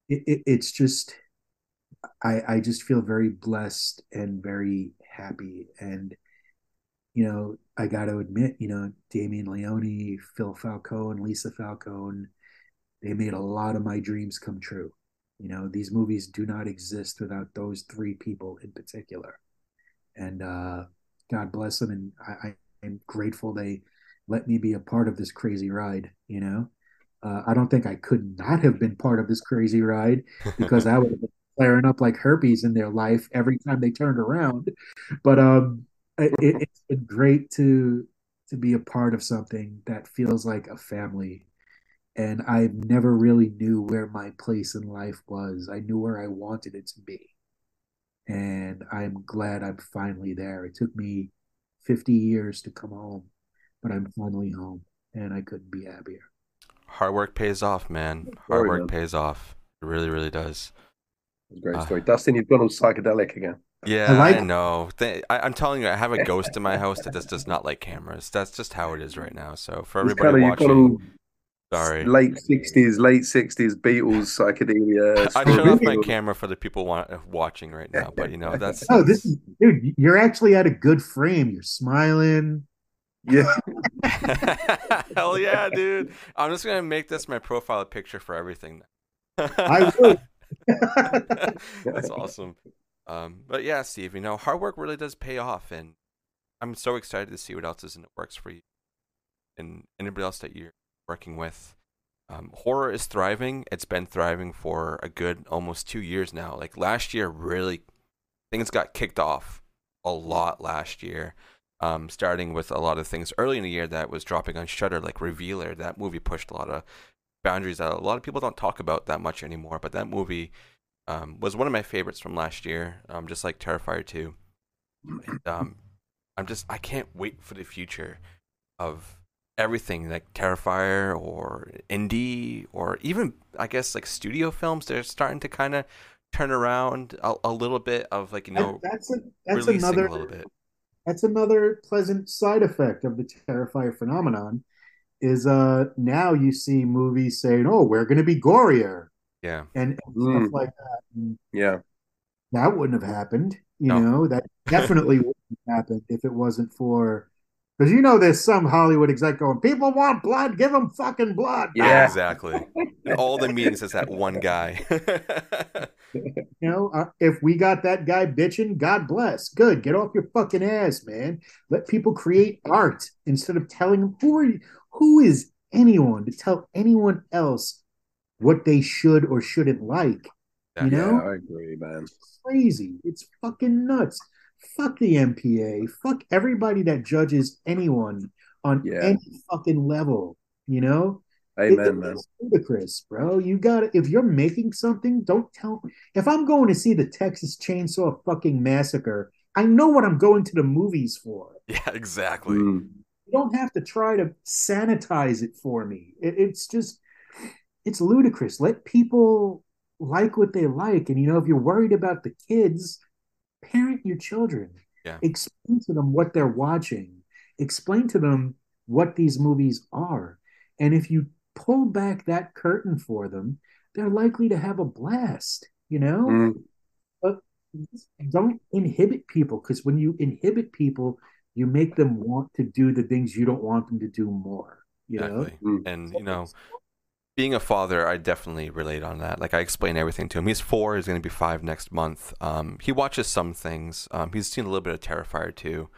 Speaker 4: it, it, it's just I, I just feel very blessed and very happy. And you know i got to admit you know damien leone phil falcone lisa falcone they made a lot of my dreams come true. You know these movies do not exist without those three people in particular. And uh god bless them. And i, I am grateful they let me be a part of this crazy ride you know? Uh, I don't think I could not have been part of this crazy ride because I *laughs* would have been flaring up like herpes in their life every time they turned around. But um, it, it's been great to to be a part of something that feels like a family. And I never really knew where my place in life was. I knew where I wanted it to be. And I'm glad I'm finally there. It took me 50 years to come home, but I'm finally home and I couldn't be happier.
Speaker 2: Hard work pays off, man. Hard work pays off. It really, really does.
Speaker 3: Great
Speaker 2: Uh,
Speaker 3: story. Dustin, you've gone all psychedelic again.
Speaker 2: Yeah, I,
Speaker 4: like-
Speaker 2: know. Th- I, I'm telling you, I have a ghost in my house that just does not like cameras. That's just how it is right now. So for
Speaker 3: It's
Speaker 2: everybody
Speaker 3: kinda- you've gone
Speaker 2: watching,
Speaker 3: all
Speaker 2: sorry.
Speaker 3: Late sixties, late sixties, Beatles, psychedelia. *laughs*
Speaker 2: I shut off my camera for the people want, watching right now, but you know *laughs* that's.
Speaker 4: Oh, this is dude. You're actually at a good frame. You're smiling.
Speaker 3: Yeah, *laughs*
Speaker 2: Hell yeah, dude! I'm just gonna make this my profile picture for everything.
Speaker 4: I would. *laughs*
Speaker 2: That's awesome. Um, but yeah, Steve, you know, hard work really does pay off, and I'm so excited to see what else is in the works for you and anybody else that you're working with. Um, horror is thriving. It's been thriving for a good almost two years now. Like last year, really, things got kicked off a lot last year. Um, starting with a lot of things early in the year that was dropping on Shudder, like Revealer. That movie pushed a lot of boundaries that a lot of people don't talk about that much anymore. But that movie um, was one of my favorites from last year, um, just like Terrifier 2. And, um, I'm just, I can't wait for the future of everything like Terrifier or indie or even, I guess, like studio films. They're starting to kind of turn around a, a little bit of like, you know,
Speaker 4: that's a, that's another
Speaker 2: a little bit.
Speaker 4: that's another pleasant side effect of the Terrifier phenomenon. Is uh now you see movies saying, "Oh, we're going to be gorier,"
Speaker 2: Yeah.
Speaker 4: and, and
Speaker 3: Mm.
Speaker 4: stuff like that. And
Speaker 3: yeah.
Speaker 4: that wouldn't have happened. You
Speaker 2: No.
Speaker 4: know, that definitely *laughs* wouldn't have happened if it wasn't for because you know there's some Hollywood exec going, "People want blood, give them fucking blood."
Speaker 3: Yeah. *laughs*
Speaker 2: Exactly. All the meetings, is that one guy. *laughs*
Speaker 4: You know, uh, if we got that guy bitching, God bless. Good. Get off your fucking ass, man. Let people create art instead of telling them who are you, who is anyone to tell anyone else what they should or shouldn't like. You know,
Speaker 3: Yeah, I agree, man.
Speaker 4: it's crazy. It's fucking nuts. Fuck the MPA. Fuck everybody that judges anyone on
Speaker 3: Yeah.
Speaker 4: any fucking level. You know,
Speaker 3: Amen,
Speaker 4: it-
Speaker 3: man.
Speaker 4: It's ludicrous, bro. You got to If you're making something, don't tell. Me. If I'm going to see the Texas Chainsaw fucking Massacre, I know what I'm going to the movies for. *laughs*
Speaker 2: yeah, exactly.
Speaker 3: Mm.
Speaker 4: You don't have to try to sanitize it for me. It, it's just, it's ludicrous. Let people like what they like, and you know, if you're worried about the kids, parent your children.
Speaker 2: Yeah.
Speaker 4: Explain to them what they're watching. Explain to them what these movies are. And if you pull back that curtain for them, they're likely to have a blast, you know?
Speaker 3: Mm.
Speaker 4: But don't inhibit people because when you inhibit people, you make them want to do the things you don't want them to do more, you know?
Speaker 2: Exactly.
Speaker 3: Mm.
Speaker 2: And you know, being a father, I definitely relate on that. Like I explain everything to him. He's four. He's going to be five next month. Um, he watches some things. Um, he's seen a little bit of Terrifier too.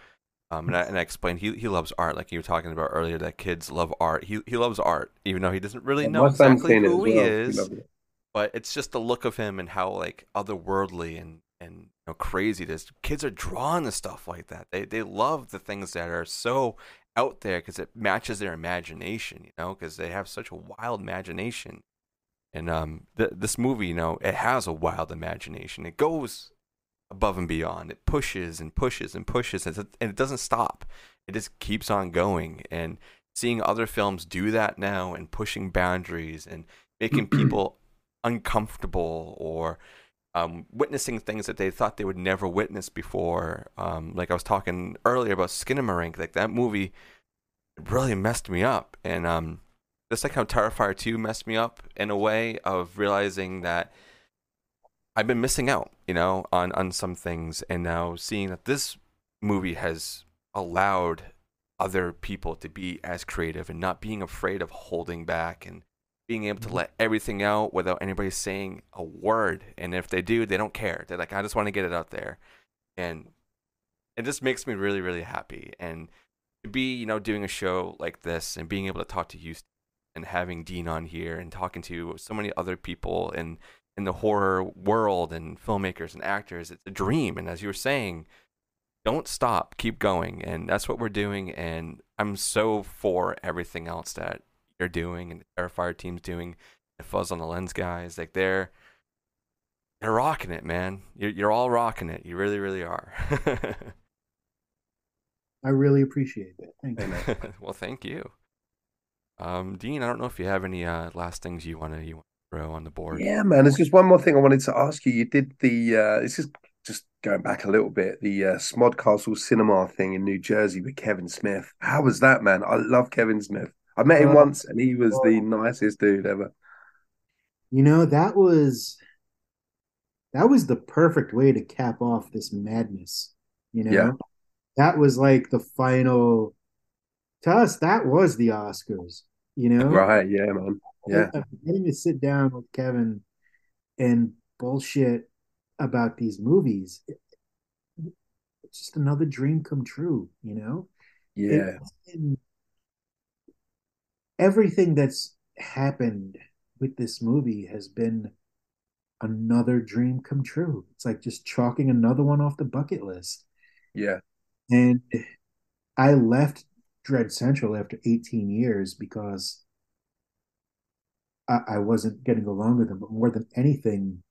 Speaker 2: Um, and I, and I explained he he loves art, like you were talking about earlier. That kids love art. He he loves art, even though he doesn't really
Speaker 3: And
Speaker 2: know exactly who he
Speaker 3: well. He
Speaker 2: is. but it's just the look of him and how like otherworldly and and you know, crazy This Kids are drawn to stuff like that. They they love the things that are so out there because it matches their imagination. You know, because they have such a wild imagination. And um, th- this movie, you know, it has a wild imagination. It goes above and beyond. It pushes and pushes and pushes, and and it doesn't stop. It just keeps on going. And seeing other films do that now and pushing boundaries and making *clears throat* people uncomfortable or um, witnessing things that they thought they would never witness before. Um, like I was talking earlier about Skinamarink, like that movie really messed me up. And um, just like how Terrifier 2 messed me up in a way of realizing that I've been missing out, you know, on, on some things. And now seeing that this movie has allowed other people to be as creative and not being afraid of holding back and being able to mm-hmm. let everything out without anybody saying a word. And if they do, they don't care. They're like, I just want to get it out there. And it just makes me really, really happy. And to be, you know, doing a show like this and being able to talk to you and having Dean on here and talking to so many other people in in the horror world and filmmakers and actors, it's a dream. And as you were saying, don't stop, keep going. And that's what we're doing. And I'm so for everything else that you're doing and the Terrifier team's doing, the Fuzz on the Lens guys, like they're they're rocking it, man. You're you're all rocking it. You really, really are. *laughs*
Speaker 4: I really appreciate that. Thank you. *laughs*
Speaker 2: well, thank you. Um, Dean, I don't know if you have any uh, last things you want to you want to throw on the board.
Speaker 3: Yeah, man. There's just one more thing I wanted to ask you. You did the uh this is just going back a little bit, the uh, Smodcastle Cinema thing in New Jersey with Kevin Smith. How was that, man? I love Kevin Smith. I met him
Speaker 4: Oh.
Speaker 3: once and he was the nicest dude ever.
Speaker 4: You know, that was that was the perfect way to cap off this madness. You know,
Speaker 3: Yeah.
Speaker 4: that was like the final. To us, that was the Oscars. You know,
Speaker 3: Right, yeah, man. Yeah.
Speaker 4: Uh, Getting to sit down with Kevin and bullshit about these movies. It's just another dream come true. You know,
Speaker 3: Yeah.
Speaker 4: and everything that's happened with this movie has been another dream come true. It's like just chalking another one off the bucket list.
Speaker 3: Yeah.
Speaker 4: And I left Dread Central after 18 years because I, I wasn't getting along with them. But more than anything,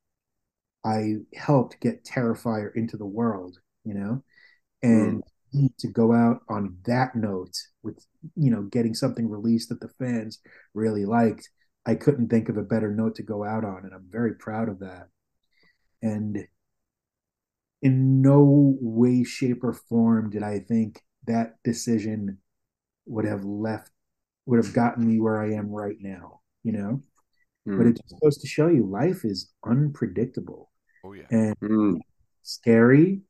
Speaker 4: I helped get Terrifier into the world, you know? And hmm. To go out on that note with, you know, getting something released that the fans really liked, I couldn't think of a better note to go out on. And I'm very proud of that. And in no way, shape, or form did I think that decision would have left, would have gotten me where I am right now, you know?
Speaker 3: Mm.
Speaker 4: But it just goes to show you life is unpredictable
Speaker 2: Oh yeah.
Speaker 4: and
Speaker 3: Mm.
Speaker 4: scary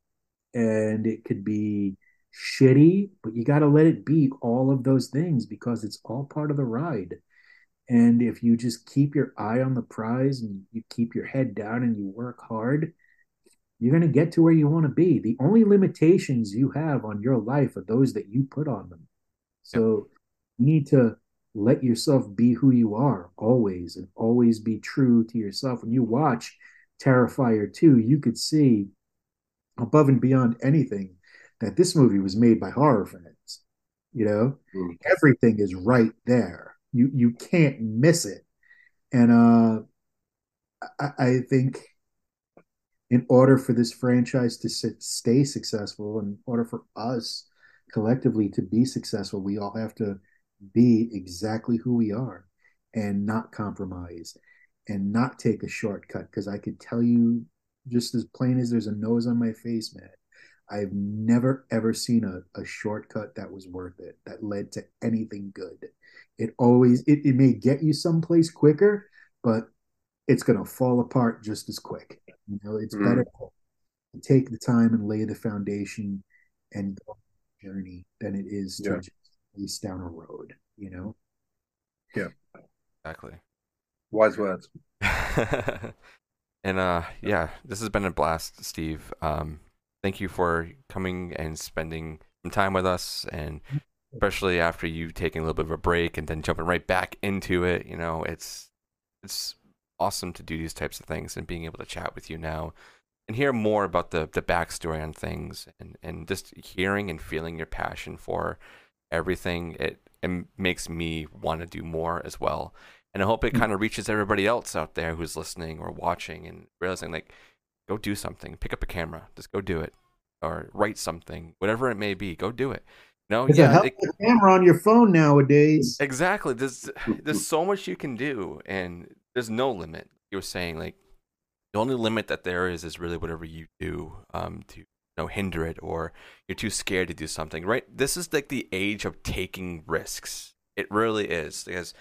Speaker 4: and it could be shitty, but you got to let it be all of those things because it's all part of the ride. And if you just keep your eye on the prize and you keep your head down and you work hard, you're going to get to where you want to be. The only limitations you have on your life are those that you put on them. So you need to let yourself be who you are always and always be true to yourself. When you watch Terrifier 2, you could see above and beyond anything that this movie was made by horror fans. You know,
Speaker 3: Mm.
Speaker 4: everything is right there. You you can't miss it. And uh I, I think in order for this franchise to sit, stay successful, in order for us collectively to be successful, we all have to be exactly who we are and not compromise and not take a shortcut. Because I could tell you just as plain as there's a nose on my face, man. I've never ever seen a, a shortcut that was worth it, that led to anything good. It always it, it may get you someplace quicker, but it's gonna fall apart just as quick. You know, it's
Speaker 3: Mm.
Speaker 4: better to take the time and lay the foundation and go on the journey than it is to
Speaker 3: Yeah.
Speaker 4: just race down a road, you know? Yeah.
Speaker 2: Exactly.
Speaker 3: Wise words. *laughs*
Speaker 2: and uh, yeah, this has been a blast, Steve. Um, thank you for coming and spending some time with us, and especially after you taking a little bit of a break and then jumping right back into it. You know, it's it's awesome to do these types of things and being able to chat with you now and hear more about the the backstory on things and and just hearing and feeling your passion for everything. It it makes me want to do more as well. And I hope it mm. kind of reaches everybody else out there who's listening or watching and realizing like, go do something, pick up a camera, just go do it, or write something, whatever it may be, go do it. No,
Speaker 4: yeah, a camera on your phone nowadays.
Speaker 2: Exactly. There's *laughs* there's so much you can do, and there's no limit. You were saying like the only limit that there is is really whatever you do um, to you know hinder it, or you're too scared to do something. Right. This is like the age of taking risks. It really is because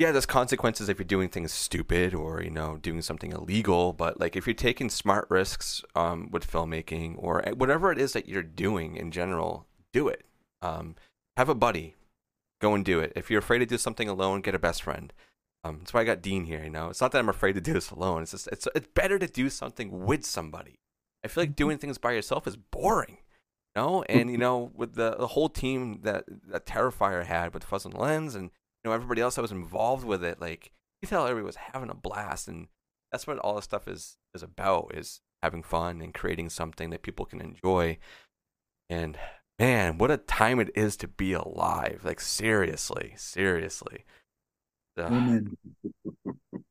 Speaker 2: yeah, there's consequences if you're doing things stupid or you know doing something illegal. But like if you're taking smart risks um, with filmmaking or eh, whatever it is that you're doing in general, do it um, have a buddy. Go and do it. If you're afraid to do something alone, get a best friend. Um, that's why I got Dean here. You know, it's not that I'm afraid to do this alone. It's just it's it's better to do something with somebody. I feel like doing things by yourself is boring. You know, and you know, with the, the whole team that that Terrifier had with Fuzz and Lens, and you know everybody else that was involved with it, like you tell everybody was having a blast, and that's what all this stuff is is about: is having fun and creating something that people can enjoy. And man, what a time it is to be alive. Like seriously, seriously. Uh,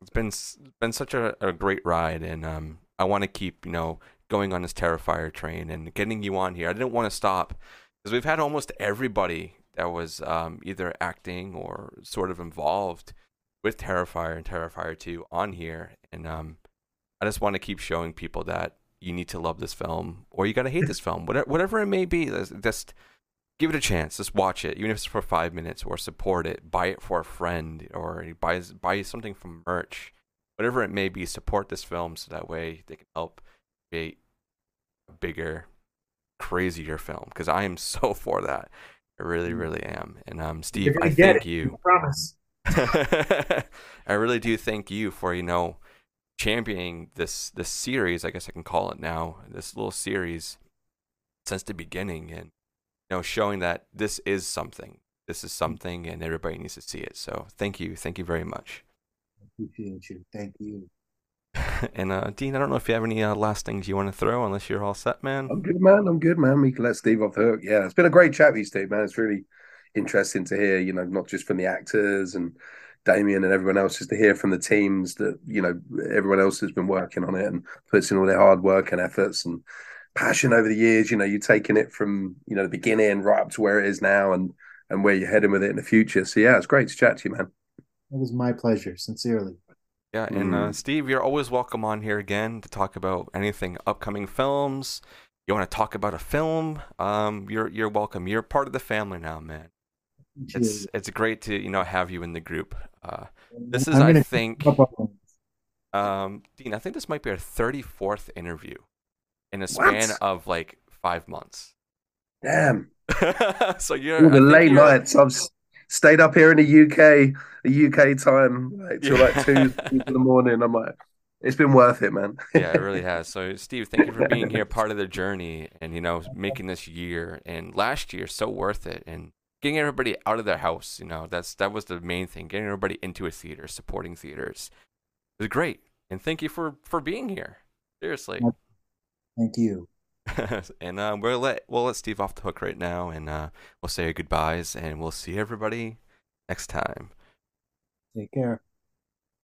Speaker 2: it's been been such a, a great ride, and um, I want to keep you know going on this Terrifier train and getting you on here. I didn't want to stop because we've had almost everybody that was um, either acting or sort of involved with Terrifier and Terrifier 2 on here, and um, I just want to keep showing people that you need to love this film or you got to hate this film, whatever, it may be. Just give it a chance. Just watch it, even if it's for five minutes, or support it. Buy it for a friend, or buy buy something from merch, whatever it may be. Support this film so that way they can help create a bigger, crazier film. Because I am *laughs* so for that. I really, mm. really am. And um, Steve, I thank it. you.
Speaker 4: I promise. *laughs*
Speaker 2: I really do thank you for you know championing this this series, I guess I can call it now, this little series since the beginning, and you know, showing that this is something. This is something, and everybody needs to see it. So, thank you, thank you very much.
Speaker 4: Appreciate you. Thank you. *laughs*
Speaker 2: and uh, Dean, I don't know if you have any uh, last things you want to throw, unless you're all set, man.
Speaker 3: I'm good, man. I'm good, man. We can let Steve off the hook. Yeah, it's been a great chat with you, Steve, man. It's really interesting to hear, you know, not just from the actors and Damien and everyone else, just to hear from the teams that you know everyone else has been working on it and puts in all their hard work and efforts and passion over the years. You know, you're taking it from you know the beginning right up to where it is now and and where you're heading with it in the future. So yeah, it's great to chat to you, man.
Speaker 4: It was my pleasure, sincerely.
Speaker 2: Yeah, and uh, mm. Steve, you're always welcome on here again to talk about anything upcoming films. You want to talk about a film? Um, you're you're welcome. You're part of the family now, man it's it's great to you know have you in the group. Uh, this is I think um, Dean. I think this might be our thirty fourth interview in a span what? of like five months.
Speaker 3: Damn. *laughs*
Speaker 2: so you're
Speaker 3: all the late you're... nights. I've stayed up here in the UK, the UK time, like, till like two in the morning. I'm like, it's been worth it, man.
Speaker 2: yeah, it really has. So, Steve, thank you for being *laughs* here, part of the journey, and you know, making this year and last year so worth it. And getting everybody out of their house. You know, that's that was the main thing. Getting everybody into a theater, supporting theaters, it was great. And thank you for for being here. Seriously.
Speaker 4: Thank you. *laughs*
Speaker 2: and uh, we'll let we'll let Steve off the hook right now, and uh, we'll say goodbyes, and we'll see everybody next time.
Speaker 4: Take care.